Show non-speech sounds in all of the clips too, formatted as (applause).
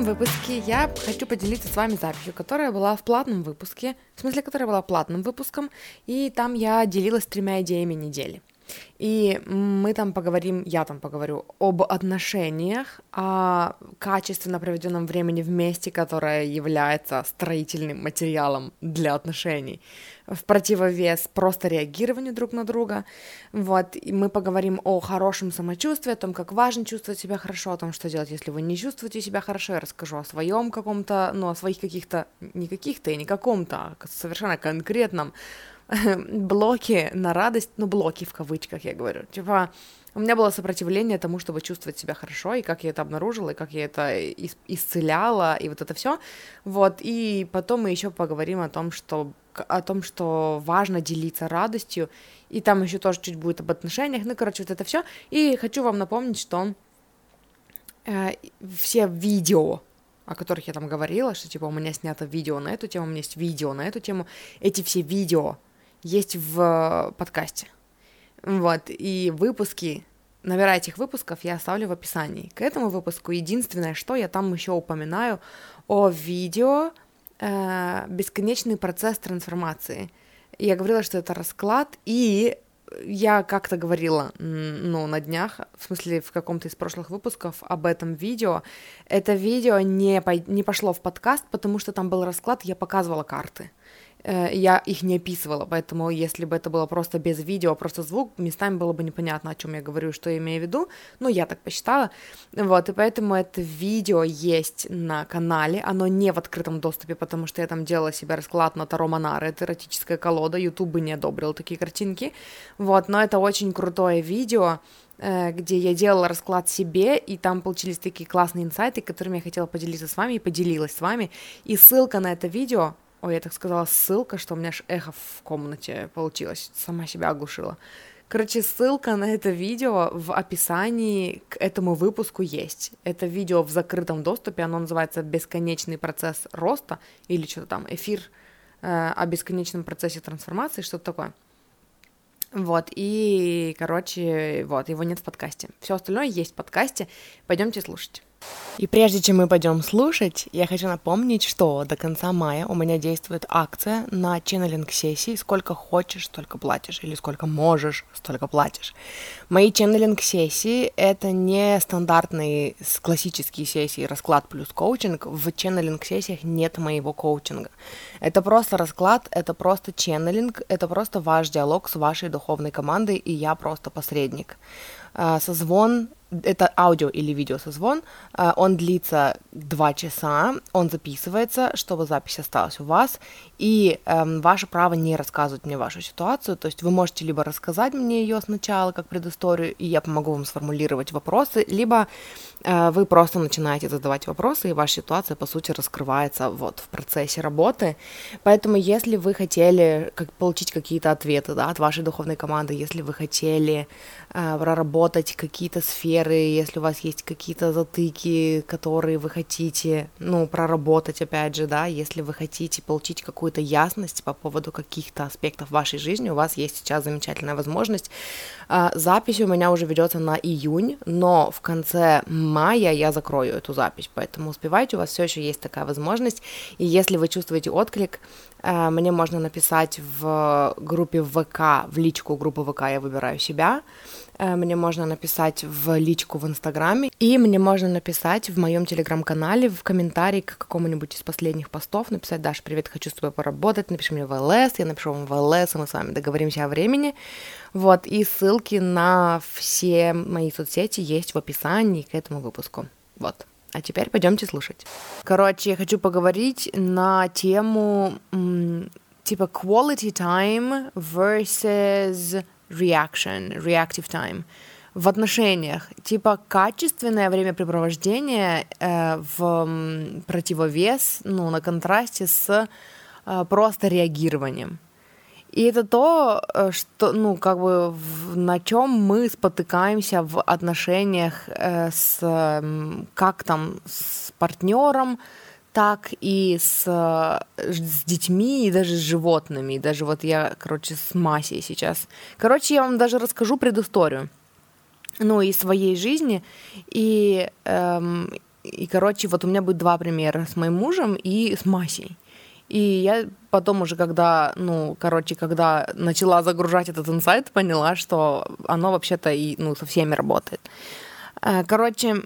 Этом выпуске я хочу поделиться с вами записью, которая была в платном выпуске, в смысле, которая была платным выпуском, и там я делилась тремя идеями недели. И мы там поговорим, я там поговорю об отношениях, о качественно проведенном времени вместе, которое является строительным материалом для отношений, в противовес просто реагированию друг на друга. Вот, и мы поговорим о хорошем самочувствии, о том, как важно чувствовать себя хорошо, о том, что делать, если вы не чувствуете себя хорошо. Я расскажу о своем каком-то, ну, о своих каких-то, не каких-то и не каком-то, а совершенно конкретном (laughs) блоки на радость, ну, блоки в кавычках, я говорю. Типа, у меня было сопротивление тому, чтобы чувствовать себя хорошо, и как я это обнаружила, и как я это исцеляла, и вот это все. Вот, и потом мы еще поговорим о том, что о том, что важно делиться радостью, и там еще тоже чуть будет об отношениях, ну, короче, вот это все. И хочу вам напомнить, что э, все видео, о которых я там говорила, что типа у меня снято видео на эту тему, у меня есть видео на эту тему, эти все видео есть в подкасте. Вот, и выпуски, номера этих выпусков я оставлю в описании. К этому выпуску единственное, что я там еще упоминаю о видео э, «Бесконечный процесс трансформации». Я говорила, что это расклад, и я как-то говорила, ну, на днях, в смысле, в каком-то из прошлых выпусков об этом видео. Это видео не, по, не пошло в подкаст, потому что там был расклад, я показывала карты. Э, я их не описывала, поэтому если бы это было просто без видео, просто звук, местами было бы непонятно, о чем я говорю, что я имею в виду, ну, я так посчитала, вот, и поэтому это видео есть на канале, оно не в открытом доступе, потому что я там делала себе расклад на Таро Монары, это эротическая колода, YouTube бы не одобрил такие картинки, вот, но это очень крутое видео, э, где я делала расклад себе, и там получились такие классные инсайты, которыми я хотела поделиться с вами и поделилась с вами. И ссылка на это видео Ой, я так сказала ссылка, что у меня аж эхо в комнате получилось. Сама себя оглушила. Короче, ссылка на это видео в описании к этому выпуску есть. Это видео в закрытом доступе, оно называется «Бесконечный процесс роста» или что-то там, эфир э, о бесконечном процессе трансформации, что-то такое. Вот, и, короче, вот, его нет в подкасте. Все остальное есть в подкасте. Пойдемте слушать. И прежде чем мы пойдем слушать, я хочу напомнить, что до конца мая у меня действует акция на ченнелинг сессии «Сколько хочешь, столько платишь» или «Сколько можешь, столько платишь». Мои ченнелинг сессии — это не стандартные классические сессии расклад плюс коучинг. В ченнелинг сессиях нет моего коучинга. Это просто расклад, это просто ченнелинг, это просто ваш диалог с вашей духовной командой, и я просто посредник. А, созвон это аудио или видео созвон, а, он длится два часа, он записывается, чтобы запись осталась у вас, и эм, ваше право не рассказывать мне вашу ситуацию, то есть вы можете либо рассказать мне ее сначала как предысторию, и я помогу вам сформулировать вопросы, либо э, вы просто начинаете задавать вопросы, и ваша ситуация, по сути, раскрывается вот в процессе работы. Поэтому, если вы хотели получить какие-то ответы да, от вашей духовной команды, если вы хотели э, проработать какие-то сферы, если у вас есть какие-то затыки, которые вы хотите, ну, проработать, опять же, да, если вы хотите получить какую какую-то ясность по поводу каких-то аспектов вашей жизни, у вас есть сейчас замечательная возможность. А, запись у меня уже ведется на июнь, но в конце мая я закрою эту запись, поэтому успевайте, у вас все еще есть такая возможность. И если вы чувствуете отклик, мне можно написать в группе ВК, в личку группы ВК «Я выбираю себя», Э, мне можно написать в личку в Инстаграме, и мне можно написать в моем Телеграм-канале в комментарии к какому-нибудь из последних постов, написать, Даша, привет, хочу с тобой поработать, напиши мне в ЛС, я напишу вам в ЛС, и мы с вами договоримся о времени. Вот, и ссылки на все мои соцсети есть в описании к этому выпуску. Вот. А теперь пойдемте слушать. Короче, я хочу поговорить на тему типа quality time versus reaction, reactive time в отношениях, типа качественное времяпрепровождение э, в противовес, ну, на контрасте с э, просто реагированием. И это то, э, что, ну, как бы, в, на чем мы спотыкаемся в отношениях э, с, как там, с партнером, так и с, э, с детьми, и даже с животными. И даже вот я, короче, с Масей сейчас. Короче, я вам даже расскажу предысторию. Ну, и своей жизни. И, эм, и, короче, вот у меня будет два примера с моим мужем и с Масей. И я потом уже, когда, ну, короче, когда начала загружать этот инсайт, поняла, что оно вообще-то и, ну, со всеми работает. Э, короче,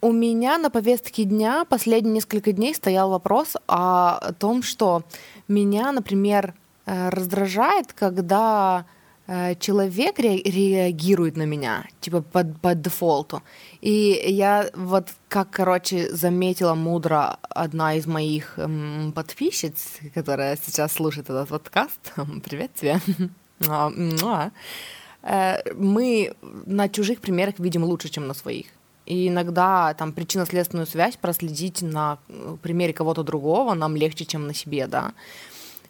у меня на повестке дня последние несколько дней стоял вопрос о том, что меня, например, э, раздражает, когда э, человек реагирует на меня, типа по, по дефолту. И я вот как, короче, заметила мудро одна из моих эм, подписчиц, которая сейчас слушает этот подкаст. (laughs) Привет тебе. (laughs) А, э, мы на чужих примерах видим лучше, чем на своих. И иногда там причинно-следственную связь проследить на э, примере кого-то другого нам легче, чем на себе, да.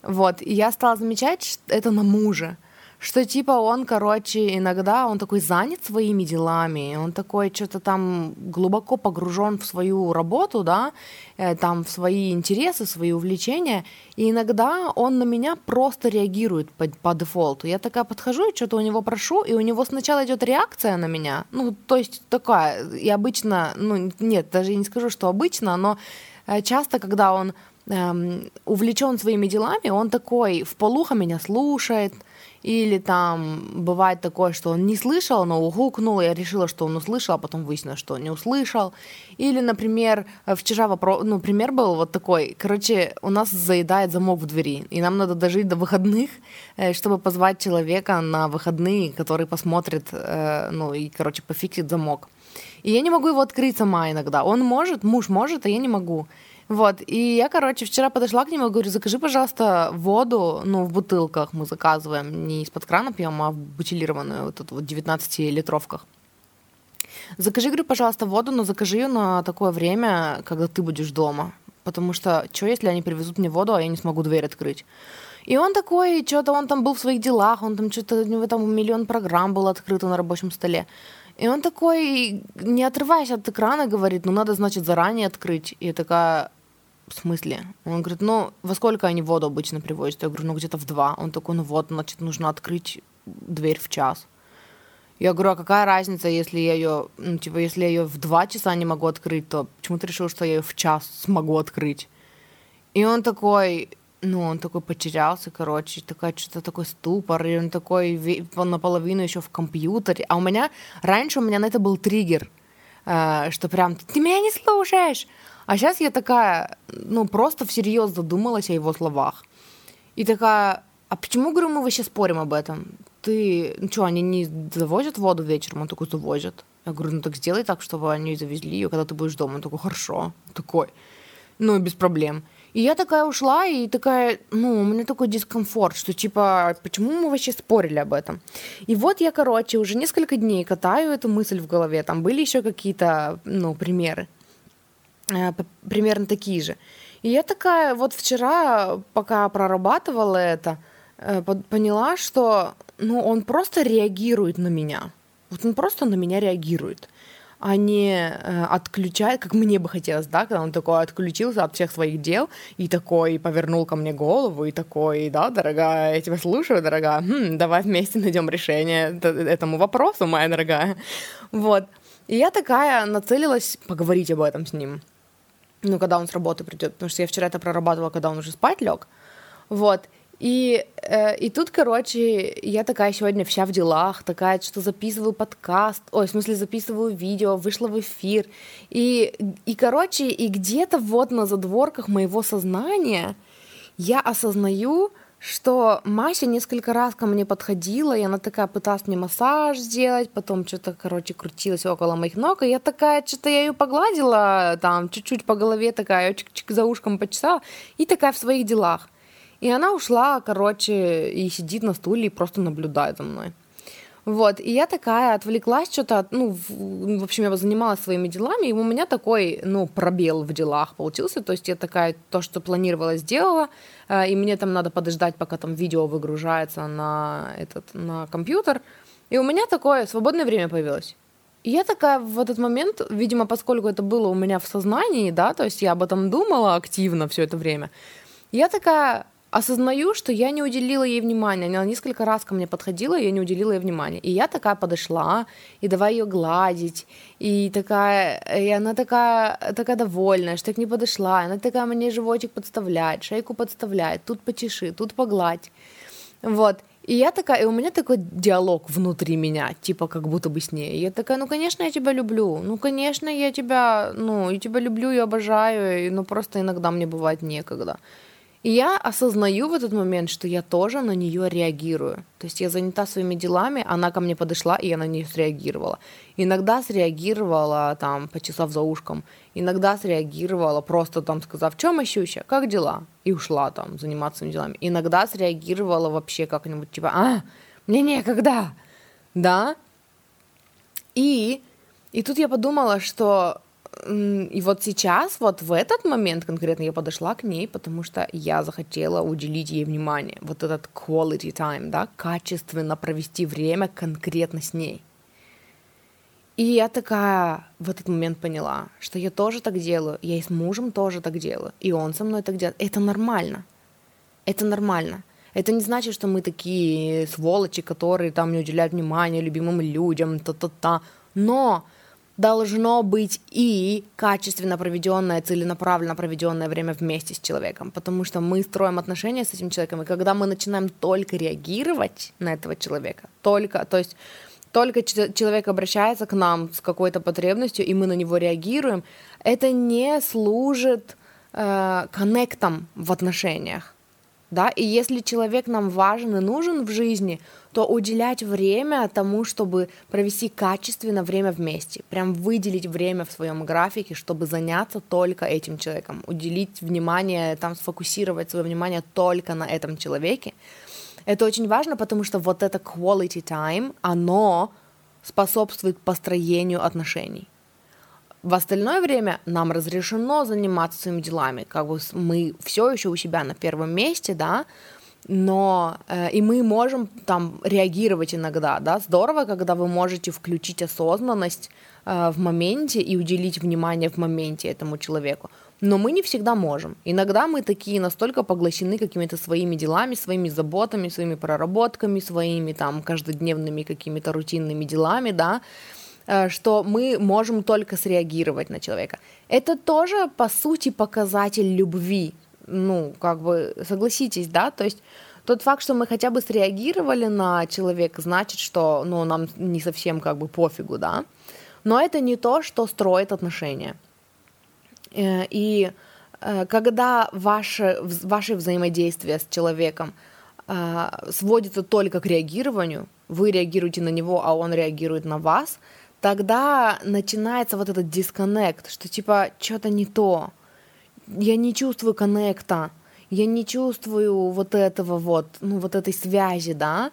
Вот, и я стала замечать это на муже что типа он, короче, иногда он такой занят своими делами, он такой что-то там глубоко погружен в свою работу, да, э, там в свои интересы, свои увлечения, и иногда он на меня просто реагирует по, по дефолту. Я такая подхожу и что-то у него прошу, и у него сначала идет реакция на меня, ну, то есть такая, и обычно, ну, нет, даже я не скажу, что обычно, но э, часто, когда он эм, увлечен своими делами, он такой в полухо меня слушает, или там бывает такое, что он не слышал, но угукнул, я решила, что он услышал, а потом выяснилось, что он не услышал. Или, например, вчера вопрос, ну, пример был вот такой. Короче, у нас заедает замок в двери, и нам надо дожить до выходных, э, чтобы позвать человека на выходные, который посмотрит, э, ну, и, короче, пофиксит замок. И я не могу его открыть сама иногда. Он может, муж может, а я не могу. Вот, и я, короче, вчера подошла к нему и говорю, закажи, пожалуйста, воду, ну, в бутылках мы заказываем, не из-под крана пьем, а в бутилированную, вот эту вот 19-литровках. Закажи, говорю, пожалуйста, воду, но закажи ее на такое время, когда ты будешь дома. Потому что, что если они привезут мне воду, а я не смогу дверь открыть? И он такой, что-то он там был в своих делах, он там что-то, у него там миллион программ было открыто на рабочем столе. И он такой, не отрываясь от экрана, говорит, ну надо, значит, заранее открыть. И я такая, в смысле? Он говорит, ну, во сколько они воду обычно привозят? Я говорю, ну, где-то в два. Он такой, ну вот, значит, нужно открыть дверь в час. Я говорю, а какая разница, если я ее, ну, типа, если я ее в два часа не могу открыть, то почему ты решил, что я ее в час смогу открыть? И он такой, ну, он такой потерялся, короче, такая что-то такой ступор, и он такой наполовину еще в компьютере. А у меня, раньше у меня на это был триггер, э, что прям, ты меня не слушаешь, а сейчас я такая, ну, просто всерьез задумалась о его словах. И такая, а почему, говорю, мы вообще спорим об этом? Ты, ну что, они не завозят воду вечером? Он такой, завозят. Я говорю, ну так сделай так, чтобы они завезли ее, когда ты будешь дома. Он такой, хорошо. Такой, ну, без проблем. И я такая ушла, и такая, ну, у меня такой дискомфорт, что типа, почему мы вообще спорили об этом? И вот я, короче, уже несколько дней катаю эту мысль в голове. Там были еще какие-то, ну, примеры. Э, примерно такие же. И я такая вот вчера, пока прорабатывала это, э, поняла, что ну, он просто реагирует на меня. Вот он просто на меня реагирует, а не э, отключает, как мне бы хотелось, да, когда он такой отключился от всех своих дел и такой повернул ко мне голову и такой, да, дорогая, я тебя слушаю, дорогая, хм, давай вместе найдем решение этому вопросу, моя дорогая. Вот. И я такая нацелилась поговорить об этом с ним ну, когда он с работы придет, потому что я вчера это прорабатывала, когда он уже спать лег. Вот. И, э, и тут, короче, я такая сегодня вся в делах, такая, что записываю подкаст, ой, в смысле записываю видео, вышла в эфир. И, и короче, и где-то вот на задворках моего сознания я осознаю, что Мася несколько раз ко мне подходила, и она такая пыталась мне массаж сделать, потом что-то, короче, крутилась около моих ног, и я такая, что-то я ее погладила, там, чуть-чуть по голове такая, чик-чик за ушком почесала, и такая в своих делах. И она ушла, короче, и сидит на стуле и просто наблюдает за мной. Вот, и я такая отвлеклась что-то, ну, в, в общем, я занималась своими делами, и у меня такой, ну, пробел в делах получился, то есть я такая, то, что планировала, сделала, э, и мне там надо подождать, пока там видео выгружается на этот, на компьютер, и у меня такое свободное время появилось. И я такая в этот момент, видимо, поскольку это было у меня в сознании, да, то есть я об этом думала активно все это время, я такая, осознаю, что я не уделила ей внимания. Она несколько раз ко мне подходила, и я не уделила ей внимания. И я такая подошла, и давай ее гладить, и такая, и она такая, такая довольная, что я к ней подошла, она такая мне животик подставляет, шейку подставляет, тут почеши, тут погладь. Вот. И я такая, и у меня такой диалог внутри меня, типа как будто бы с ней. И я такая, ну, конечно, я тебя люблю. Ну, конечно, я тебя, ну, и тебя люблю, и обожаю, и, ну, просто иногда мне бывает некогда. И я осознаю в этот момент, что я тоже на нее реагирую. То есть я занята своими делами, она ко мне подошла, и я на нее среагировала. Иногда среагировала, там, почесав за ушком. Иногда среагировала, просто там сказав, что Мащуща, как дела? И ушла там заниматься своими делами. Иногда среагировала вообще как-нибудь, типа, а, мне некогда, да? И, и тут я подумала, что и вот сейчас, вот в этот момент конкретно я подошла к ней, потому что я захотела уделить ей внимание. Вот этот quality time, да, качественно провести время конкретно с ней. И я такая в этот момент поняла, что я тоже так делаю, я и с мужем тоже так делаю, и он со мной так делает. Это нормально. Это нормально. Это не значит, что мы такие сволочи, которые там не уделяют внимания любимым людям, та-та-та. Но должно быть и качественно проведенное, целенаправленно проведенное время вместе с человеком, потому что мы строим отношения с этим человеком, и когда мы начинаем только реагировать на этого человека, только, то есть только человек обращается к нам с какой-то потребностью, и мы на него реагируем, это не служит э, коннектом в отношениях. Да, и если человек нам важен и нужен в жизни, то уделять время тому, чтобы провести качественно время вместе, прям выделить время в своем графике, чтобы заняться только этим человеком, уделить внимание, там сфокусировать свое внимание только на этом человеке, это очень важно, потому что вот это quality time, оно способствует построению отношений. В остальное время нам разрешено заниматься своими делами, как бы мы все еще у себя на первом месте, да, но э, и мы можем там реагировать иногда, да, здорово, когда вы можете включить осознанность э, в моменте и уделить внимание в моменте этому человеку. Но мы не всегда можем. Иногда мы такие настолько поглощены какими-то своими делами, своими заботами, своими проработками, своими там каждодневными какими-то рутинными делами, да, Э, что мы можем только среагировать на человека. Это тоже, по сути, показатель любви. Ну, как бы, согласитесь, да? То есть тот факт, что мы хотя бы среагировали на человека, значит, что ну, нам не совсем как бы пофигу, да? Но это не то, что строит отношения. Э, и э, когда ваше, ваше взаимодействие с человеком сводится только к реагированию, вы реагируете на него, а он реагирует на вас – тогда начинается вот этот дисконнект, что типа что-то не то. Я не чувствую коннекта, я не чувствую вот этого вот, ну вот этой связи, да,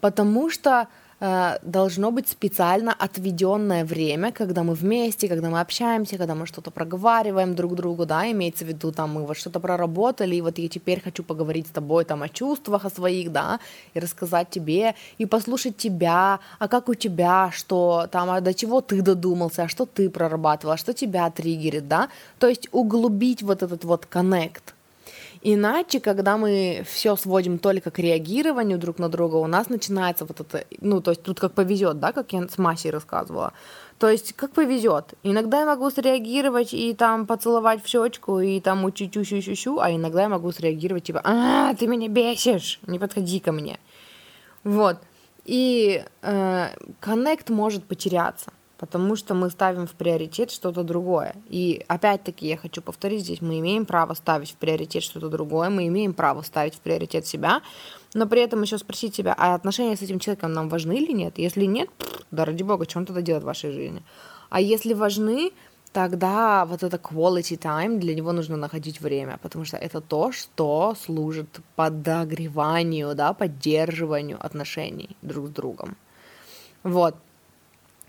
потому что должно быть специально отведенное время, когда мы вместе, когда мы общаемся, когда мы что-то проговариваем друг другу, да, имеется в виду, там, мы вот что-то проработали, и вот я теперь хочу поговорить с тобой, там, о чувствах, о своих, да, и рассказать тебе, и послушать тебя, а как у тебя, что там, а до чего ты додумался, а что ты прорабатывала, что тебя триггерит, да, то есть углубить вот этот вот коннект, Иначе, когда мы все сводим только к реагированию друг на друга, у нас начинается вот это, ну, то есть тут как повезет, да, как я с Масей рассказывала. То есть как повезет. Иногда я могу среагировать и там поцеловать в щечку и там учу щу щу щу а иногда я могу среагировать типа, а, ты меня бесишь, не подходи ко мне. Вот. И э, коннект может потеряться потому что мы ставим в приоритет что-то другое. И опять-таки я хочу повторить здесь, мы имеем право ставить в приоритет что-то другое, мы имеем право ставить в приоритет себя, но при этом еще спросить себя, а отношения с этим человеком нам важны или нет? Если нет, да ради бога, что он тогда делает в вашей жизни? А если важны, тогда вот это quality time, для него нужно находить время, потому что это то, что служит подогреванию, да, поддерживанию отношений друг с другом. Вот.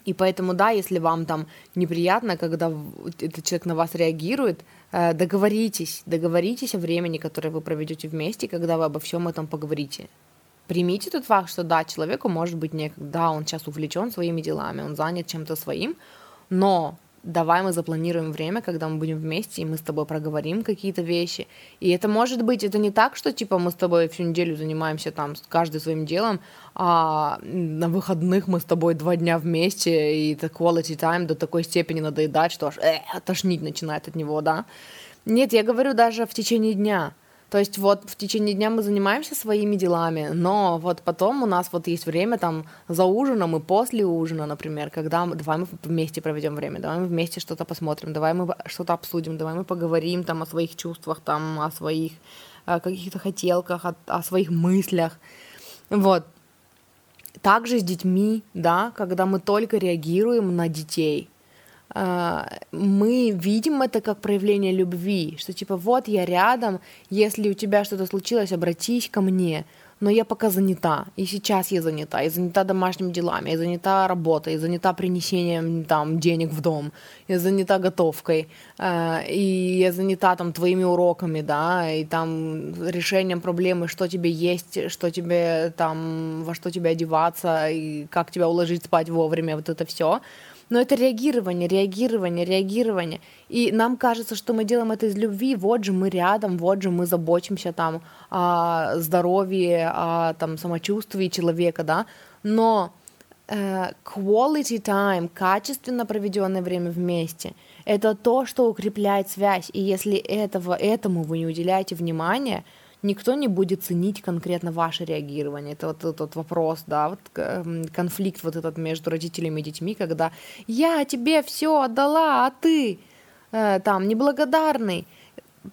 И поэтому, да, если вам там неприятно, когда этот человек на вас реагирует, э, договоритесь, договоритесь о времени, которое вы проведете вместе, когда вы обо всем этом поговорите. Примите тот факт, что да, человеку может быть некогда, да, он сейчас увлечен своими делами, он занят чем-то своим, но давай мы запланируем время, когда мы будем вместе, и мы с тобой проговорим какие-то вещи. И это может быть, это не так, что типа мы с тобой всю неделю занимаемся там каждый своим делом, а на выходных мы с тобой два дня вместе, и это quality time до такой степени надоедать, что аж э, тошнить начинает от него, да. Нет, я говорю даже в течение дня. То есть вот в течение дня мы занимаемся своими делами, но вот потом у нас вот есть время там за ужином и после ужина, например, когда давай мы вместе проведем время, давай мы вместе что-то посмотрим, давай мы что-то обсудим, давай мы поговорим там о своих чувствах, там о своих каких-то хотелках, о, о своих мыслях. Вот. Также с детьми, да, когда мы только реагируем на детей – мы видим это как проявление любви, что типа вот я рядом, если у тебя что-то случилось, обратись ко мне, но я пока занята, и сейчас я занята, я занята домашними делами, я занята работой, я занята принесением там денег в дом, я занята готовкой, э, и я занята там твоими уроками, да, и там решением проблемы, что тебе есть, что тебе там, во что тебе одеваться, и как тебя уложить спать вовремя, вот это все но это реагирование, реагирование, реагирование. И нам кажется, что мы делаем это из любви, вот же мы рядом, вот же мы заботимся там о здоровье, о там, самочувствии человека, да, но э, quality time, качественно проведенное время вместе, это то, что укрепляет связь. И если этого, этому вы не уделяете внимания, никто не будет ценить конкретно ваше реагирование. Это вот этот вопрос, да, вот эм, конфликт вот этот между родителями и детьми, когда я тебе все отдала, а ты э, там неблагодарный,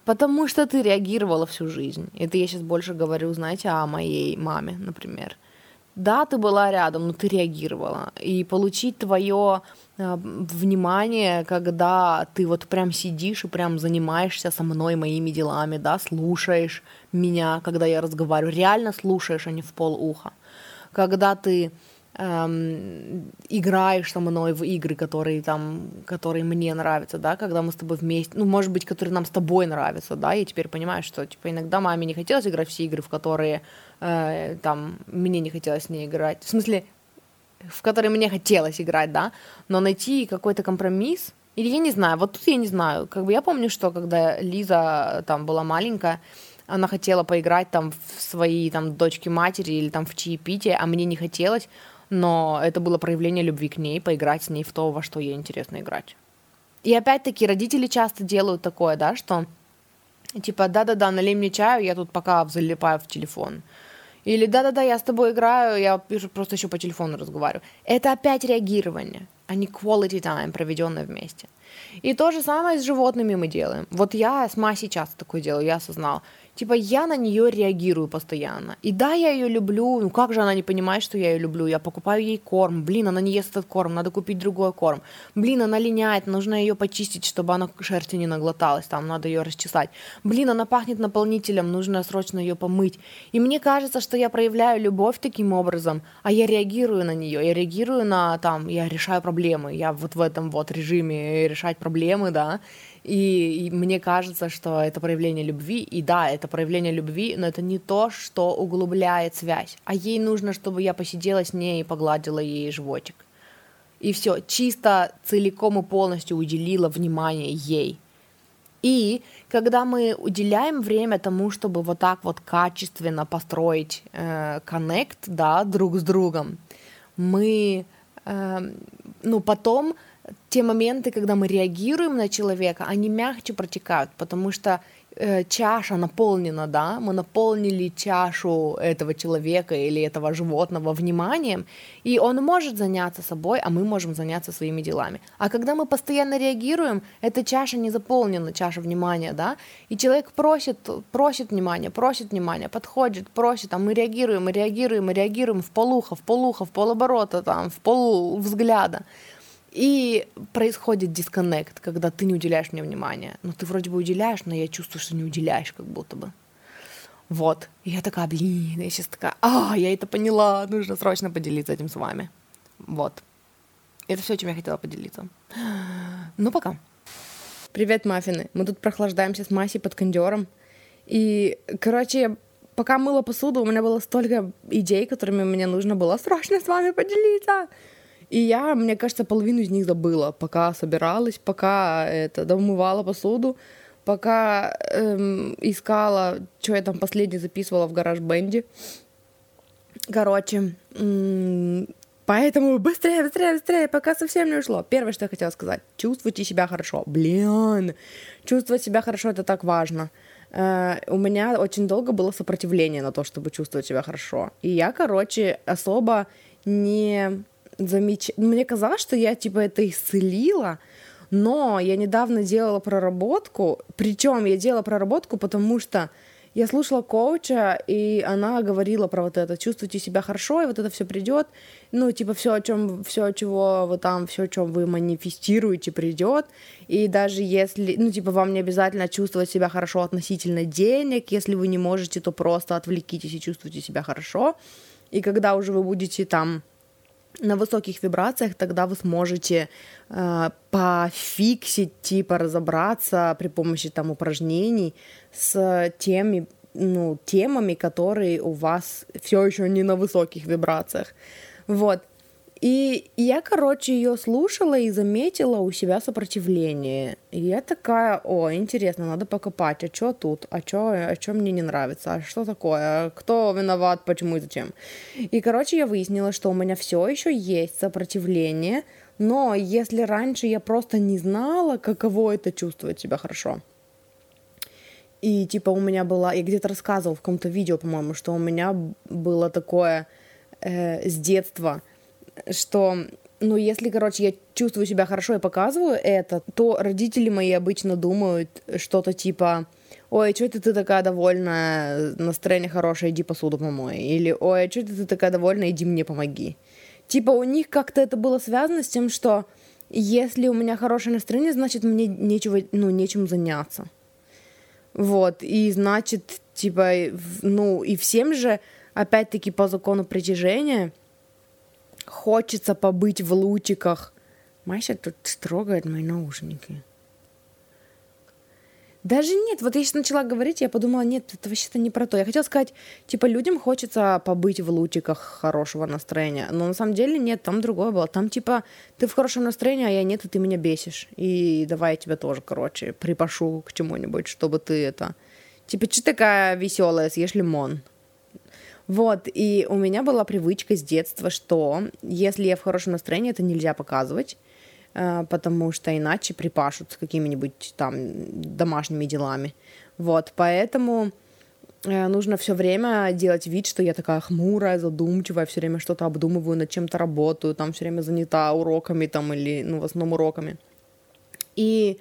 потому что ты реагировала всю жизнь. Это я сейчас больше говорю, знаете, о моей маме, например. Да, ты была рядом, но ты реагировала. И получить твое э, внимание, когда ты вот прям сидишь и прям занимаешься со мной моими делами, да, слушаешь меня, когда я разговариваю, реально слушаешь, а не в пол уха. Когда ты эм, играешь со мной в игры, которые там, которые мне нравятся, да, когда мы с тобой вместе, ну, может быть, которые нам с тобой нравятся, да, я теперь понимаю, что, типа, иногда маме не хотелось играть все игры, в которые, э, там, мне не хотелось с ней играть, в смысле, в которые мне хотелось играть, да, но найти какой-то компромисс, или я не знаю, вот тут я не знаю, как бы я помню, что когда Лиза там была маленькая, она хотела поиграть там в свои там дочки матери или там в чаепитие, а мне не хотелось, но это было проявление любви к ней, поиграть с ней в то, во что ей интересно играть. И опять-таки родители часто делают такое, да, что типа да-да-да, налей мне чаю, я тут пока залипаю в телефон. Или да-да-да, я с тобой играю, я просто еще по телефону разговариваю. Это опять реагирование, а не quality time, проведенное вместе. И то же самое с животными мы делаем. Вот я с Масей часто такое делаю, я осознала. Типа я на нее реагирую постоянно. И да, я ее люблю. Ну как же она не понимает, что я ее люблю? Я покупаю ей корм. Блин, она не ест этот корм, надо купить другой корм. Блин, она линяет, нужно ее почистить, чтобы она шерсти не наглоталась. Там надо ее расчесать. Блин, она пахнет наполнителем, нужно срочно ее помыть. И мне кажется, что я проявляю любовь таким образом, а я реагирую на нее. Я реагирую на там, я решаю проблемы. Я вот в этом вот режиме решать проблемы, да. И, и мне кажется, что это проявление любви. И да, это проявление любви, но это не то, что углубляет связь. А ей нужно, чтобы я посидела с ней и погладила ей животик. И все, чисто целиком и полностью уделила внимание ей. И когда мы уделяем время тому, чтобы вот так вот качественно построить э, коннект, да, друг с другом, мы, э, ну, потом те моменты, когда мы реагируем на человека, они мягче протекают, потому что э, чаша наполнена, да, мы наполнили чашу этого человека или этого животного вниманием, и он может заняться собой, а мы можем заняться своими делами. А когда мы постоянно реагируем, эта чаша не заполнена, чаша внимания, да, и человек просит, просит внимания, просит внимания, подходит, просит, а мы реагируем, мы реагируем, мы реагируем в полуха, в полуха, в полоборота, там, в пол взгляда. И происходит дисконнект, когда ты не уделяешь мне внимания. Ну, ты вроде бы уделяешь, но я чувствую, что не уделяешь, как будто бы. Вот. И я такая, блин, я сейчас такая, а, я это поняла, нужно срочно поделиться этим с вами. Вот. Это все, чем я хотела поделиться. Ну, пока. Привет, маффины. Мы тут прохлаждаемся с Масей под кондером. И, короче, пока мыла посуду, у меня было столько идей, которыми мне нужно было срочно с вами поделиться. И я, мне кажется, половину из них забыла, пока собиралась, пока это домывала посуду, пока эм, искала, что я там последнее записывала в гараж бенде. Короче, м- поэтому быстрее, быстрее, быстрее, пока совсем не ушло. Первое, что я хотела сказать, чувствуйте себя хорошо. Блин, чувствовать себя хорошо это так важно. Uh, у меня очень долго было сопротивление на то, чтобы чувствовать себя хорошо. И я, короче, особо не замеч... Мне казалось, что я типа это исцелила, но я недавно делала проработку, причем я делала проработку, потому что я слушала коуча, и она говорила про вот это, чувствуйте себя хорошо, и вот это все придет, ну, типа, все, о чем, все, чего вы там, все, о чем вы манифестируете, придет, и даже если, ну, типа, вам не обязательно чувствовать себя хорошо относительно денег, если вы не можете, то просто отвлекитесь и чувствуйте себя хорошо, и когда уже вы будете там на высоких вибрациях, тогда вы сможете э, пофиксить, типа разобраться при помощи там упражнений с теми, ну, темами, которые у вас все еще не на высоких вибрациях. Вот. И я, короче, ее слушала и заметила у себя сопротивление. И я такая, о, интересно, надо покопать, а что тут, а что а чё мне не нравится, а что такое, кто виноват, почему и зачем. И, короче, я выяснила, что у меня все еще есть сопротивление, но если раньше я просто не знала, каково это чувствовать себя хорошо, и типа у меня была, я где-то рассказывала в каком-то видео, по-моему, что у меня было такое э, с детства, что, ну, если, короче, я чувствую себя хорошо и показываю это, то родители мои обычно думают что-то типа ой, что это ты такая довольная, настроение хорошее, иди посуду помой. Или, ой, что это ты такая довольная, иди мне помоги. Типа у них как-то это было связано с тем, что если у меня хорошее настроение, значит мне нечего, ну, нечем заняться. Вот, и значит, типа, ну, и всем же, опять-таки, по закону притяжения, хочется побыть в лучиках. Майся тут трогает мои наушники. Даже нет, вот я сейчас начала говорить, я подумала, нет, это вообще-то не про то. Я хотела сказать, типа, людям хочется побыть в лучиках хорошего настроения. Но на самом деле нет, там другое было. Там, типа, ты в хорошем настроении, а я нет, и ты меня бесишь. И давай я тебя тоже, короче, припашу к чему-нибудь, чтобы ты это... Типа, что такая веселая, съешь лимон. Вот, и у меня была привычка с детства, что если я в хорошем настроении, это нельзя показывать. Э, потому что иначе припашут с какими-нибудь там домашними делами. Вот, поэтому э, нужно все время делать вид, что я такая хмурая, задумчивая, все время что-то обдумываю, над чем-то работаю, там все время занята уроками там или, ну, в основном уроками. И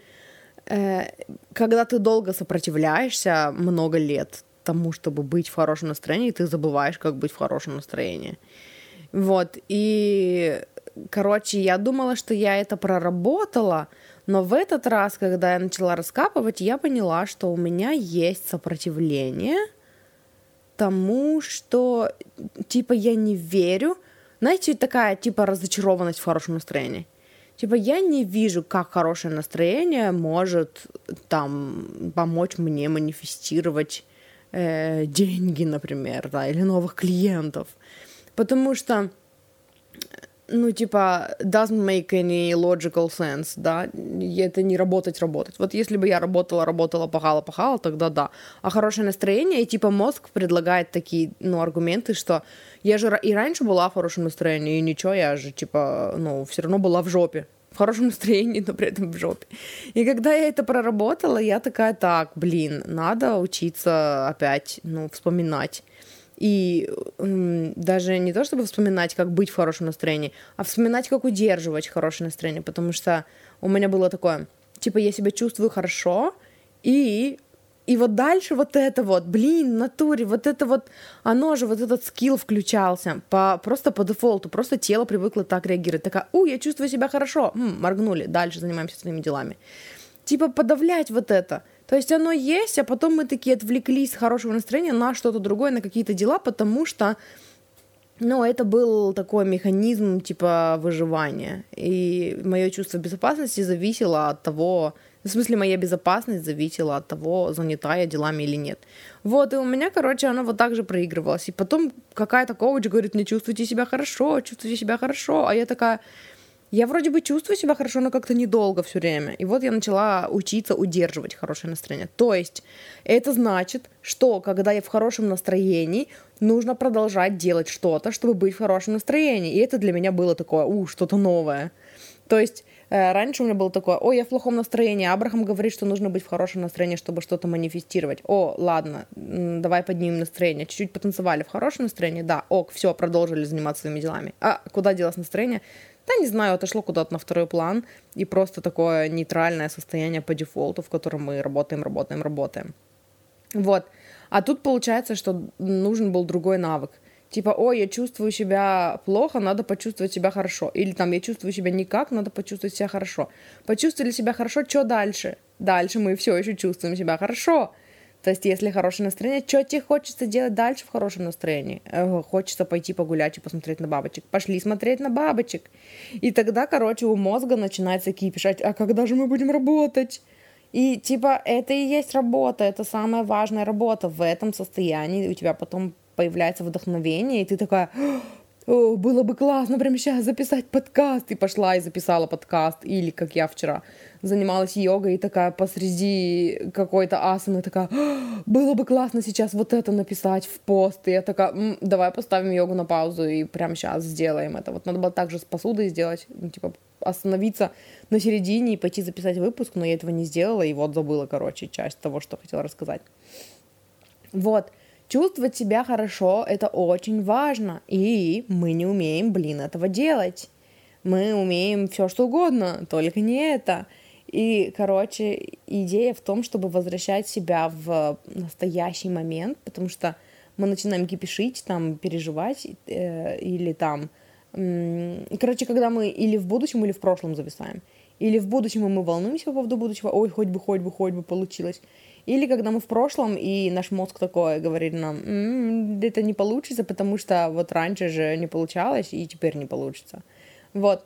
э, когда ты долго сопротивляешься много лет тому, чтобы быть в хорошем настроении, ты забываешь, как быть в хорошем настроении. Вот, и короче, я думала, что я это проработала, но в этот раз, когда я начала раскапывать, я поняла, что у меня есть сопротивление тому, что, типа, я не верю. Знаете, такая, типа, разочарованность в хорошем настроении. Типа, я не вижу, как хорошее настроение может, там, помочь мне манифестировать э, деньги, например, да, или новых клиентов. Потому что ну, типа, doesn't make any logical sense, да, это не работать, работать. Вот если бы я работала, работала, пахала, пахала, тогда да. А хорошее настроение, и типа мозг предлагает такие, ну, аргументы, что я же и раньше была в хорошем настроении, и ничего, я же, типа, ну, все равно была в жопе, в хорошем настроении, но при этом в жопе. И когда я это проработала, я такая, так, блин, надо учиться опять, ну, вспоминать и м, даже не то, чтобы вспоминать, как быть в хорошем настроении, а вспоминать, как удерживать хорошее настроение, потому что у меня было такое, типа, я себя чувствую хорошо, и и вот дальше вот это вот, блин, натуре, вот это вот, оно же, вот этот скилл включался по, просто по дефолту, просто тело привыкло так реагировать. Такая, у, я чувствую себя хорошо, М, моргнули, дальше занимаемся своими делами. Типа подавлять вот это – то есть оно есть, а потом мы такие отвлеклись с хорошего настроения на что-то другое, на какие-то дела, потому что Но это был такой механизм типа выживания. И мое чувство безопасности зависело от того, в смысле, моя безопасность зависела от того, занята я делами или нет. Вот, и у меня, короче, оно вот так же проигрывалось. И потом какая-то коуч говорит, не чувствуйте себя хорошо, чувствуйте себя хорошо. А я такая, я вроде бы чувствую себя хорошо, но как-то недолго все время. И вот я начала учиться удерживать хорошее настроение. То есть это значит, что когда я в хорошем настроении, нужно продолжать делать что-то, чтобы быть в хорошем настроении. И это для меня было такое, у, что-то новое. То есть раньше у меня было такое, ой, я в плохом настроении, Абрахам говорит, что нужно быть в хорошем настроении, чтобы что-то манифестировать. О, ладно, давай поднимем настроение. Чуть-чуть потанцевали в хорошем настроении, да, ок, все, продолжили заниматься своими делами. А куда делось настроение? да, не знаю, отошло куда-то на второй план, и просто такое нейтральное состояние по дефолту, в котором мы работаем, работаем, работаем. Вот. А тут получается, что нужен был другой навык. Типа, ой, я чувствую себя плохо, надо почувствовать себя хорошо. Или там, я чувствую себя никак, надо почувствовать себя хорошо. Почувствовали себя хорошо, что дальше? Дальше мы все еще чувствуем себя хорошо. То есть, если хорошее настроение, что тебе хочется делать дальше в хорошем настроении? Э, хочется пойти погулять и посмотреть на бабочек. Пошли смотреть на бабочек. И тогда, короче, у мозга начинается кипишать, а когда же мы будем работать? И типа это и есть работа, это самая важная работа. В этом состоянии у тебя потом появляется вдохновение, и ты такая, о, было бы классно прямо сейчас записать подкаст. И пошла и записала подкаст. Или, как я вчера, занималась йогой и такая посреди какой-то асаны такая, было бы классно сейчас вот это написать в пост. И я такая, М, давай поставим йогу на паузу и прямо сейчас сделаем это. Вот надо было также с посудой сделать, ну, типа остановиться на середине и пойти записать выпуск, но я этого не сделала, и вот забыла, короче, часть того, что хотела рассказать. Вот. Чувствовать себя хорошо — это очень важно, и мы не умеем, блин, этого делать. Мы умеем все что угодно, только не это. И, короче, идея в том, чтобы возвращать себя в настоящий момент, потому что мы начинаем кипишить, там, переживать, э, или там... М- короче, когда мы или в будущем, или в прошлом зависаем. Или в будущем мы волнуемся по поводу будущего, ой, хоть бы, хоть бы, хоть бы получилось. Или когда мы в прошлом, и наш мозг такой говорит нам, м-м, это не получится, потому что вот раньше же не получалось, и теперь не получится. Вот.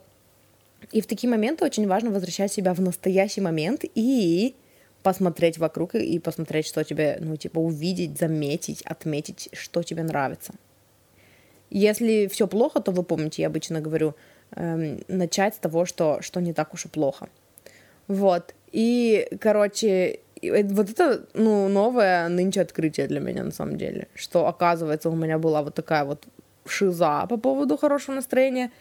И в такие моменты очень важно возвращать себя в настоящий момент и посмотреть вокруг и посмотреть, что тебе, ну, типа, увидеть, заметить, отметить, что тебе нравится. Если все плохо, то вы помните, я обычно говорю, эм, начать с того, что, что не так уж и плохо. Вот. И, короче, вот это, ну, новое нынче открытие для меня, на самом деле, что, оказывается, у меня была вот такая вот шиза по поводу хорошего настроения,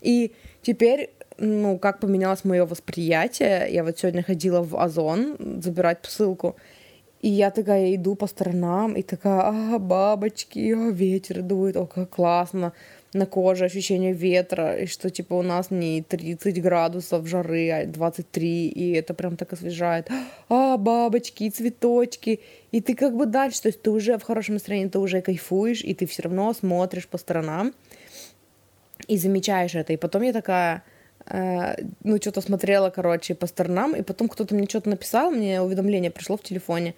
и теперь, ну, как поменялось мое восприятие, я вот сегодня ходила в Озон забирать посылку, и я такая иду по сторонам, и такая, а, бабочки, а, ветер дует, о, как классно, на коже ощущение ветра, и что типа у нас не 30 градусов жары, а 23, и это прям так освежает. А, бабочки, цветочки, и ты как бы дальше, то есть ты уже в хорошем настроении, ты уже кайфуешь, и ты все равно смотришь по сторонам и замечаешь это. И потом я такая, э, ну, что-то смотрела, короче, по сторонам, и потом кто-то мне что-то написал, мне уведомление пришло в телефоне,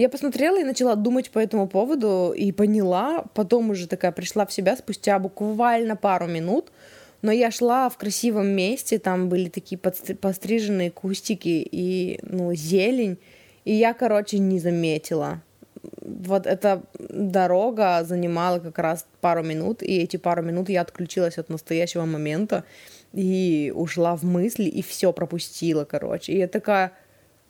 я посмотрела и начала думать по этому поводу и поняла, потом уже такая пришла в себя спустя буквально пару минут, но я шла в красивом месте, там были такие постриженные кустики и, ну, зелень, и я, короче, не заметила. Вот эта дорога занимала как раз пару минут, и эти пару минут я отключилась от настоящего момента и ушла в мысли, и все пропустила, короче. И я такая,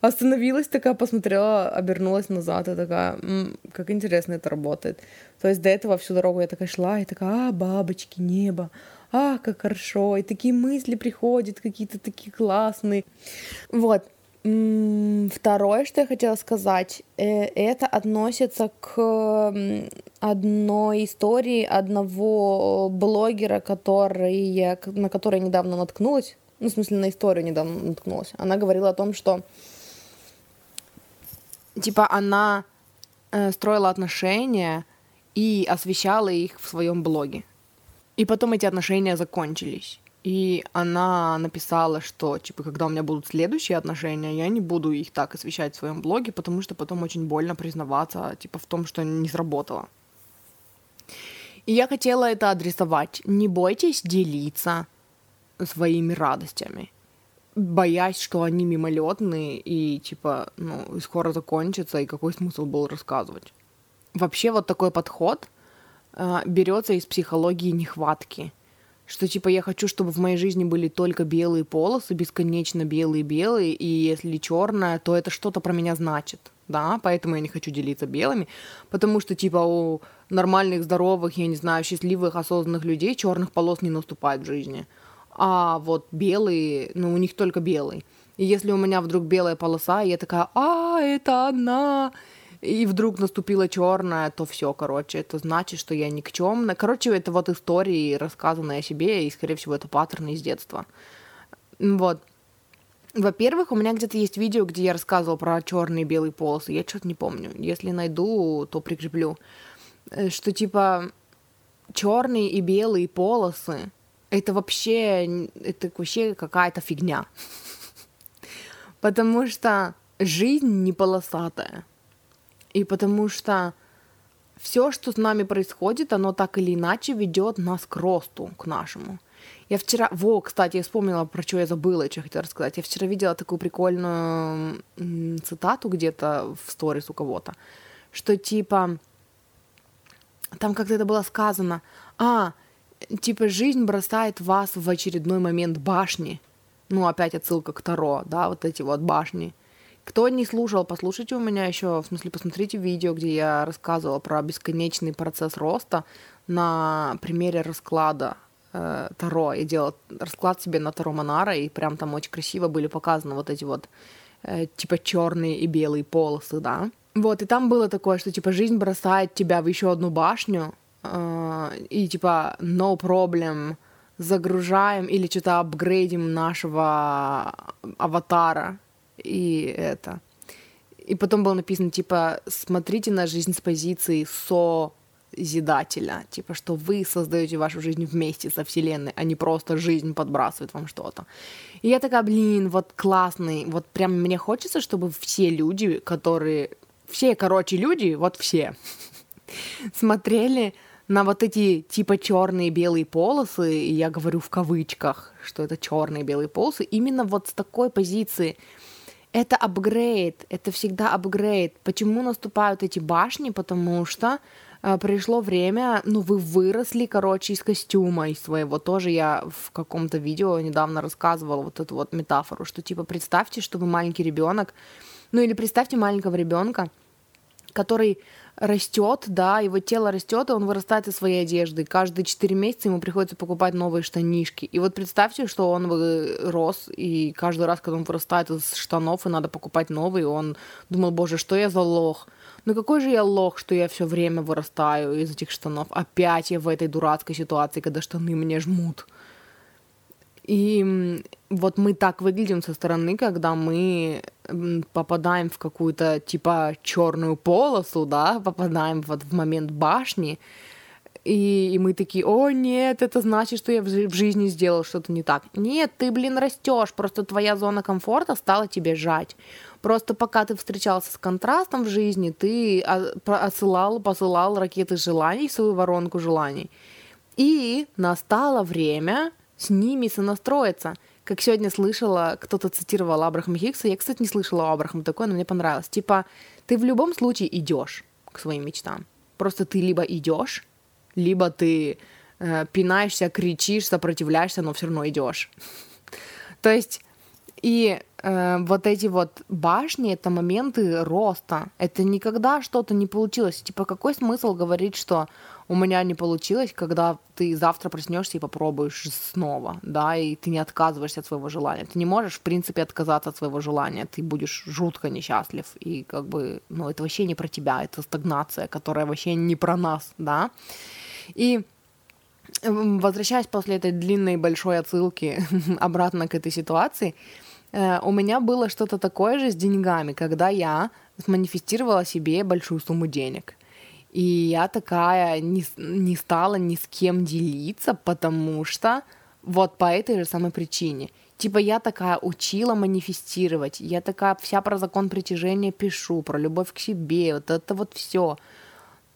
Остановилась такая, посмотрела, обернулась назад и такая, М, как интересно это работает. То есть до этого всю дорогу я такая шла и такая, а, бабочки, небо, а, как хорошо, и такие мысли приходят, какие-то такие классные. Вот. Второе, что я хотела сказать, э, это относится к одной истории одного блогера, который, на которой я недавно наткнулась. Ну, в смысле, на историю недавно наткнулась. Она говорила о том, что типа она э, строила отношения и освещала их в своем блоге. И потом эти отношения закончились. И она написала, что, типа, когда у меня будут следующие отношения, я не буду их так освещать в своем блоге, потому что потом очень больно признаваться, типа, в том, что не сработало. И я хотела это адресовать. Не бойтесь делиться своими радостями, боясь, что они мимолетные и типа, ну, скоро закончатся, и какой смысл был рассказывать. Вообще вот такой подход э, берется из психологии нехватки. Что типа я хочу, чтобы в моей жизни были только белые полосы, бесконечно белые-белые, и если черное, то это что-то про меня значит, да, поэтому я не хочу делиться белыми, потому что типа у нормальных, здоровых, я не знаю, счастливых, осознанных людей черных полос не наступает в жизни, а вот белые, ну у них только белый. И если у меня вдруг белая полоса, и я такая, а, это она, и вдруг наступила черная, то все, короче, это значит, что я никчемная. Короче, это вот истории, рассказанные о себе, и, скорее всего, это паттерны из детства. Вот. Во-первых, у меня где-то есть видео, где я рассказывала про черные и белые полосы. Я что-то не помню. Если найду, то прикреплю. Э, что типа черные и белые полосы это вообще, это вообще какая-то фигня. Потому что жизнь не полосатая. И потому что все, что с нами происходит, оно так или иначе ведет нас к росту, к нашему. Я вчера... Во, кстати, я вспомнила, про что я забыла, что хотела рассказать. Я вчера видела такую прикольную цитату где-то в сторис у кого-то, что типа... Там как-то это было сказано. А, типа, жизнь бросает вас в очередной момент башни. Ну, опять отсылка к Таро, да, вот эти вот башни. Кто не слушал, послушайте у меня еще, в смысле, посмотрите видео, где я рассказывала про бесконечный процесс роста на примере расклада э, Таро. Я делала расклад себе на Таро Монара, и прям там очень красиво были показаны вот эти вот э, типа черные и белые полосы, да. Вот, и там было такое, что типа жизнь бросает тебя в еще одну башню, и типа no problem, загружаем или что-то апгрейдим нашего аватара, и это. И потом было написано, типа, смотрите на жизнь с позиции созидателя, типа, что вы создаете вашу жизнь вместе со Вселенной, а не просто жизнь подбрасывает вам что-то. И я такая, блин, вот классный, вот прям мне хочется, чтобы все люди, которые, все, короче, люди, вот все, (laughs) смотрели на вот эти типа черные белые полосы, и я говорю в кавычках, что это черные белые полосы, именно вот с такой позиции – это апгрейд, это всегда апгрейд. Почему наступают эти башни? Потому что э, пришло время, ну, вы выросли, короче, из костюма из своего. Тоже я в каком-то видео недавно рассказывала вот эту вот метафору, что типа представьте, что вы маленький ребенок, ну или представьте маленького ребенка, который растет, да, его тело растет, и он вырастает из своей одежды. Каждые 4 месяца ему приходится покупать новые штанишки. И вот представьте, что он рос, и каждый раз, когда он вырастает из штанов, и надо покупать новые, он думал, боже, что я за лох? Ну какой же я лох, что я все время вырастаю из этих штанов? Опять я в этой дурацкой ситуации, когда штаны мне жмут. И вот мы так выглядим со стороны, когда мы попадаем в какую-то типа черную полосу, да, попадаем вот в момент башни, и, и мы такие, о нет, это значит, что я в, в жизни сделал что-то не так. Нет, ты, блин, растешь, просто твоя зона комфорта стала тебе жать. Просто пока ты встречался с контрастом в жизни, ты отсылал, посылал ракеты желаний, свою воронку желаний. И настало время с ними сонастроиться. Как сегодня слышала, кто-то цитировал Абрахама Хиггса. Я, кстати, не слышала о Абрахаме такое, но мне понравилось. Типа, ты в любом случае идешь к своим мечтам. Просто ты либо идешь, либо ты э, пинаешься, кричишь, сопротивляешься, но все равно идешь. (laughs) То есть и э, вот эти вот башни это моменты роста. Это никогда что-то не получилось. Типа какой смысл говорить, что у меня не получилось, когда ты завтра проснешься и попробуешь снова, да, и ты не отказываешься от своего желания. Ты не можешь, в принципе, отказаться от своего желания, ты будешь жутко несчастлив, и как бы, ну, это вообще не про тебя, это стагнация, которая вообще не про нас, да. И возвращаясь после этой длинной большой отсылки (laughs) обратно к этой ситуации, э, у меня было что-то такое же с деньгами, когда я манифестировала себе большую сумму денег. И я такая не, не стала ни с кем делиться, потому что вот по этой же самой причине. Типа я такая учила манифестировать, я такая вся про закон притяжения пишу, про любовь к себе, вот это вот все.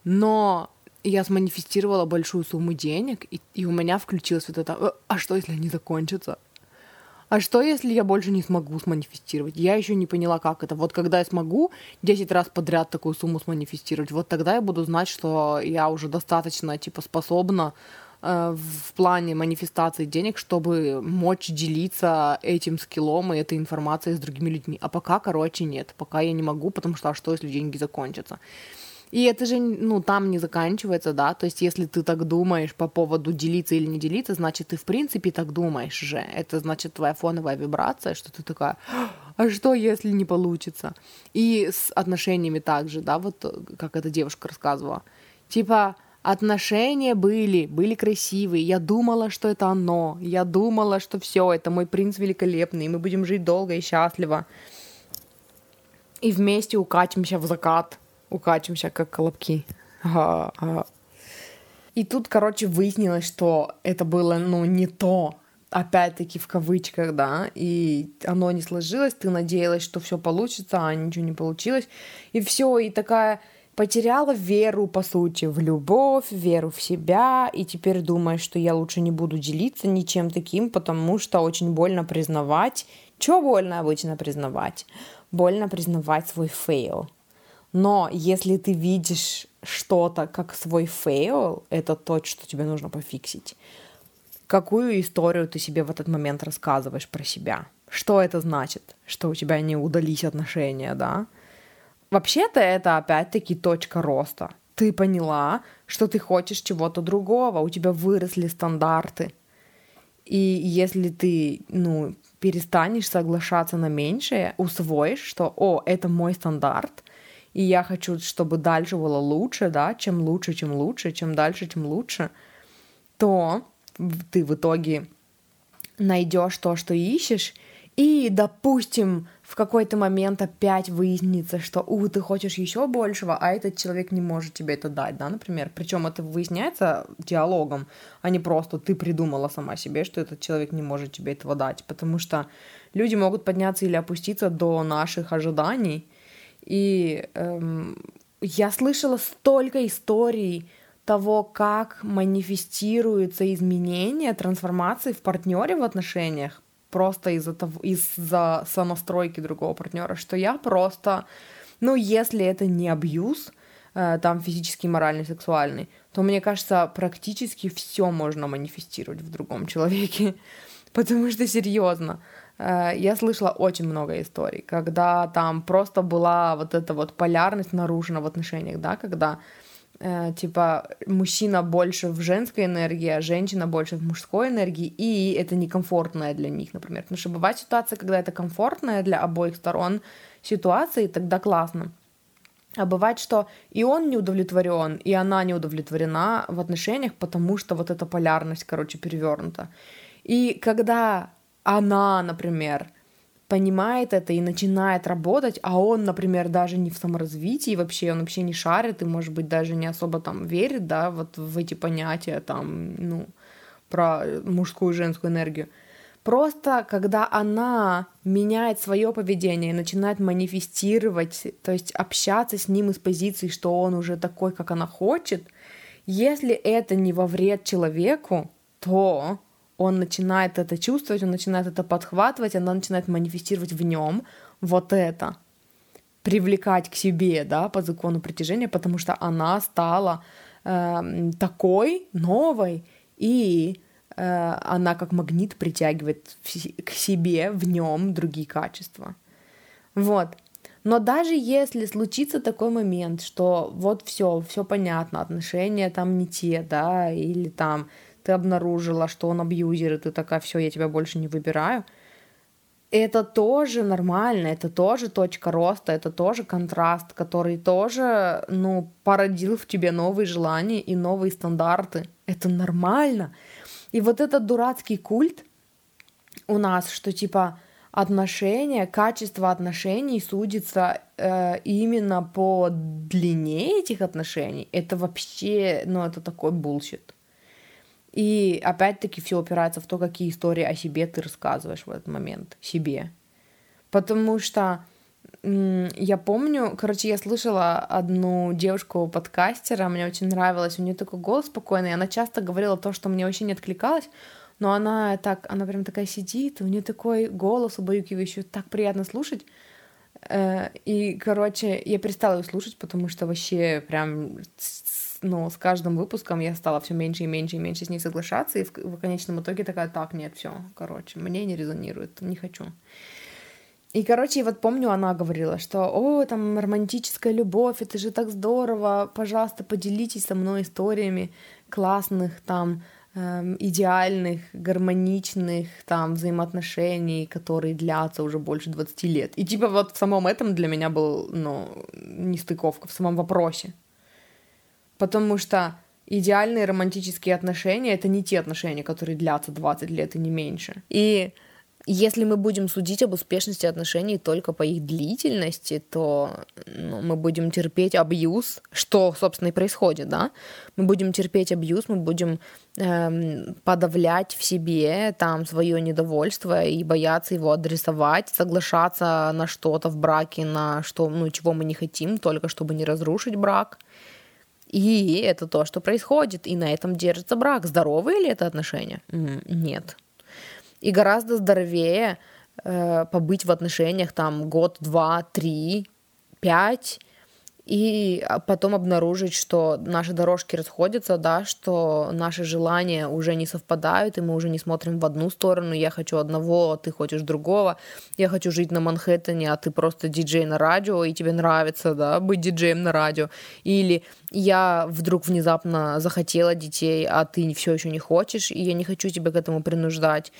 Но я сманифестировала большую сумму денег, и, и у меня включилось вот это, «Э, а что, если они закончатся? А что, если я больше не смогу сманифестировать? Я еще не поняла, как это. Вот когда я смогу 10 раз подряд такую сумму сманифестировать, вот тогда я буду знать, что я уже достаточно, типа, способна э, в плане манифестации денег, чтобы мочь делиться этим скиллом и этой информацией с другими людьми. А пока, короче, нет. Пока я не могу, потому что а что, если деньги закончатся? И это же, ну, там не заканчивается, да, то есть если ты так думаешь по поводу делиться или не делиться, значит, ты в принципе так думаешь же. Это значит твоя фоновая вибрация, что ты такая, а что, если не получится? И с отношениями также, да, вот как эта девушка рассказывала. Типа, отношения были, были красивые, я думала, что это оно, я думала, что все, это мой принц великолепный, мы будем жить долго и счастливо. И вместе укатимся в закат укачиваемся, как колобки. Ага, ага. И тут, короче, выяснилось, что это было, ну, не то, опять-таки в кавычках, да, и оно не сложилось, ты надеялась, что все получится, а ничего не получилось, и все, и такая потеряла веру, по сути, в любовь, веру в себя, и теперь думаешь, что я лучше не буду делиться ничем таким, потому что очень больно признавать. Что больно обычно признавать? Больно признавать свой fail. Но если ты видишь что-то как свой fail, это то, что тебе нужно пофиксить. Какую историю ты себе в этот момент рассказываешь про себя? Что это значит? Что у тебя не удались отношения, да? Вообще-то это опять-таки точка роста. Ты поняла, что ты хочешь чего-то другого, у тебя выросли стандарты. И если ты, ну, перестанешь соглашаться на меньшее, усвоишь, что, о, это мой стандарт, и я хочу, чтобы дальше было лучше, да, чем лучше, чем лучше, чем дальше, тем лучше, то ты в итоге найдешь то, что ищешь, и, допустим, в какой-то момент опять выяснится, что, у, ты хочешь еще большего, а этот человек не может тебе это дать, да, например. Причем это выясняется диалогом, а не просто ты придумала сама себе, что этот человек не может тебе этого дать, потому что люди могут подняться или опуститься до наших ожиданий, и эм, я слышала столько историй того, как манифестируются изменения, трансформации в партнере в отношениях, просто из-за того, из-за сонастройки другого партнера, что я просто, ну, если это не абьюз, э, там физический, моральный, сексуальный, то мне кажется, практически все можно манифестировать в другом человеке, (laughs) потому что серьезно, я слышала очень много историй, когда там просто была вот эта вот полярность наружена в отношениях, да, когда э, типа мужчина больше в женской энергии, а женщина больше в мужской энергии, и это некомфортное для них, например. Потому что бывает ситуация, когда это комфортная для обоих сторон ситуация, и тогда классно. А бывает, что и он не удовлетворен, и она не удовлетворена в отношениях, потому что вот эта полярность, короче, перевернута. И когда она, например, понимает это и начинает работать, а он, например, даже не в саморазвитии вообще, он вообще не шарит и, может быть, даже не особо там верит, да, вот в эти понятия там, ну, про мужскую и женскую энергию. Просто когда она меняет свое поведение и начинает манифестировать, то есть общаться с ним из позиции, что он уже такой, как она хочет, если это не во вред человеку, то он начинает это чувствовать, он начинает это подхватывать, она начинает манифестировать в нем вот это, привлекать к себе, да, по закону притяжения, потому что она стала э, такой новой, и э, она как магнит притягивает к себе в нем другие качества. Вот. Но даже если случится такой момент, что вот все, все понятно, отношения там не те, да, или там ты обнаружила, что он абьюзер, и ты такая, все, я тебя больше не выбираю, это тоже нормально, это тоже точка роста, это тоже контраст, который тоже, ну, породил в тебе новые желания и новые стандарты. Это нормально. И вот этот дурацкий культ у нас, что типа отношения, качество отношений судится э, именно по длине этих отношений, это вообще, ну, это такой bullshit. И опять-таки все упирается в то, какие истории о себе ты рассказываешь в этот момент себе. Потому что Я помню, короче, я слышала одну девушку-подкастера, мне очень нравилось, у нее такой голос спокойный, она часто говорила то, что мне вообще не откликалось, но она так, она прям такая сидит, у нее такой голос убаюкивающий, так приятно слушать. Э, и, короче, я перестала ее слушать, потому что вообще прям ну, с каждым выпуском я стала все меньше и меньше и меньше с ней соглашаться, и в, в конечном итоге такая, так, нет, все, короче, мне не резонирует, не хочу. И, короче, вот помню, она говорила, что, о, там, романтическая любовь, это же так здорово, пожалуйста, поделитесь со мной историями классных, там, эм, идеальных, гармоничных, там, взаимоотношений, которые длятся уже больше 20 лет. И, типа, вот в самом этом для меня был, ну, нестыковка, в самом вопросе. Потому что идеальные романтические отношения — это не те отношения, которые длятся 20 лет и не меньше. И если мы будем судить об успешности отношений только по их длительности, то ну, мы будем терпеть абьюз, что, собственно, и происходит, да? Мы будем терпеть абьюз, мы будем эм, подавлять в себе там свое недовольство и бояться его адресовать, соглашаться на что-то в браке, на что, ну, чего мы не хотим, только чтобы не разрушить брак. И это то, что происходит, и на этом держится брак. Здоровые ли это отношения? Нет. И гораздо здоровее э, побыть в отношениях там год, два, три, пять, и а, потом обнаружить, что наши дорожки расходятся, да, что наши желания уже не совпадают, и мы уже не смотрим в одну сторону, я хочу одного, а ты хочешь другого, я хочу жить на Манхэттене, а ты просто диджей на радио, и тебе нравится, да, быть диджеем на радио, или я вдруг внезапно захотела детей, а ты все еще не хочешь, и я не хочу тебя к этому принуждать,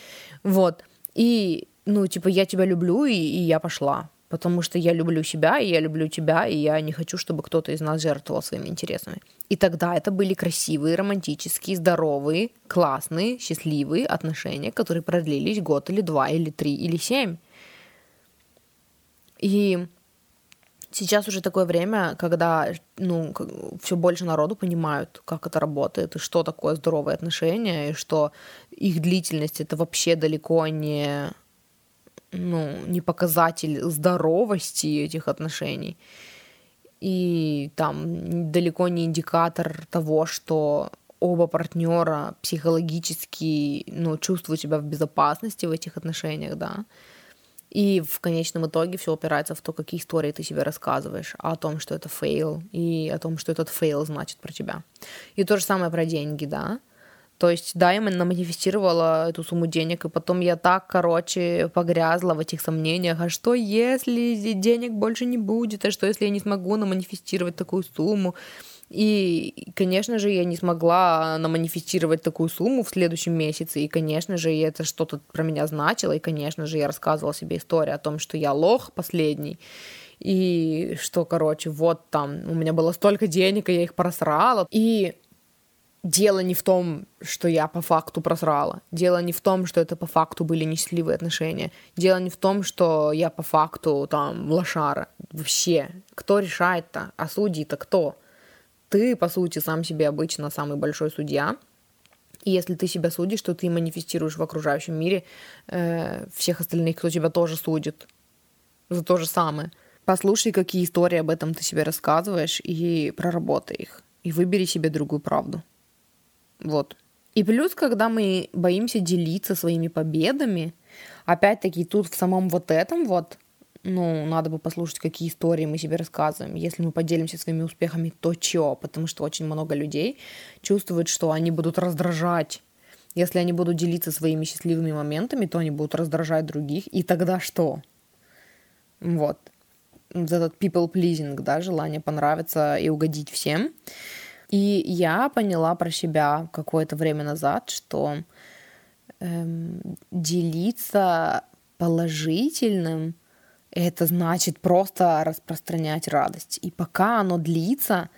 вот, и, ну, типа, я тебя люблю, и, и я пошла, потому что я люблю себя, и я люблю тебя, и я не хочу, чтобы кто-то из нас жертвовал своими интересами. И тогда это были красивые, романтические, здоровые, классные, счастливые отношения, которые продлились год или два, или три, или семь. И сейчас уже такое время, когда ну, все больше народу понимают, как это работает, и что такое здоровые отношения, и что их длительность это вообще далеко не ну, не показатель здоровости этих отношений. И там далеко не индикатор того, что оба партнера психологически ну, чувствуют себя в безопасности в этих отношениях, да. И в конечном итоге все опирается в то, какие истории ты себе рассказываешь, о том, что это fail, и о том, что этот fail значит про тебя. И то же самое про деньги, да. То есть, да, я манифестировала эту сумму денег, и потом я так, короче, погрязла в этих сомнениях, а что если денег больше не будет, а что если я не смогу наманифестировать такую сумму? И, конечно же, я не смогла наманифестировать такую сумму в следующем месяце, и, конечно же, это что-то про меня значило, и, конечно же, я рассказывала себе историю о том, что я лох последний, и что, короче, вот там у меня было столько денег, и я их просрала. И дело не в том, что я по факту просрала. Дело не в том, что это по факту были несчастливые отношения. Дело не в том, что я по факту там лошара. Вообще, кто решает-то? А судьи-то кто? Ты, по сути, сам себе обычно самый большой судья. И если ты себя судишь, то ты манифестируешь в окружающем мире э, всех остальных, кто тебя тоже судит за то же самое. Послушай, какие истории об этом ты себе рассказываешь, и проработай их. И выбери себе другую правду. Вот. И плюс, когда мы боимся делиться своими победами, опять-таки тут в самом вот этом вот, ну, надо бы послушать, какие истории мы себе рассказываем. Если мы поделимся своими успехами, то чё? Потому что очень много людей чувствуют, что они будут раздражать. Если они будут делиться своими счастливыми моментами, то они будут раздражать других. И тогда что? Вот. Этот people pleasing, да, желание понравиться и угодить всем. И я поняла про себя какое-то время назад, что эм, делиться положительным это значит просто распространять радость. И пока оно длится,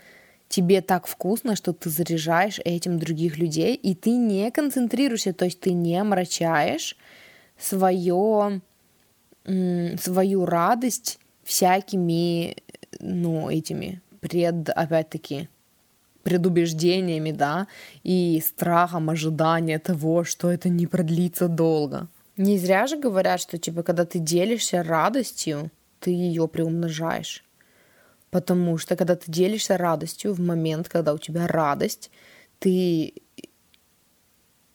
тебе так вкусно, что ты заряжаешь этим других людей, и ты не концентрируешься, то есть ты не омрачаешь свое, свою радость всякими, ну, этими пред, опять-таки, предубеждениями, да, и страхом ожидания того, что это не продлится долго. Не зря же говорят, что, типа, когда ты делишься радостью, ты ее приумножаешь. Потому что когда ты делишься радостью в момент, когда у тебя радость, ты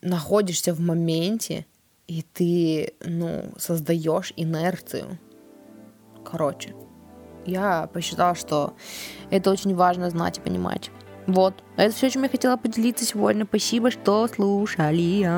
находишься в моменте, и ты, ну, создаешь инерцию. Короче, я посчитала, что это очень важно знать и понимать. Вот, это все, чем я хотела поделиться сегодня. Спасибо, что слушали.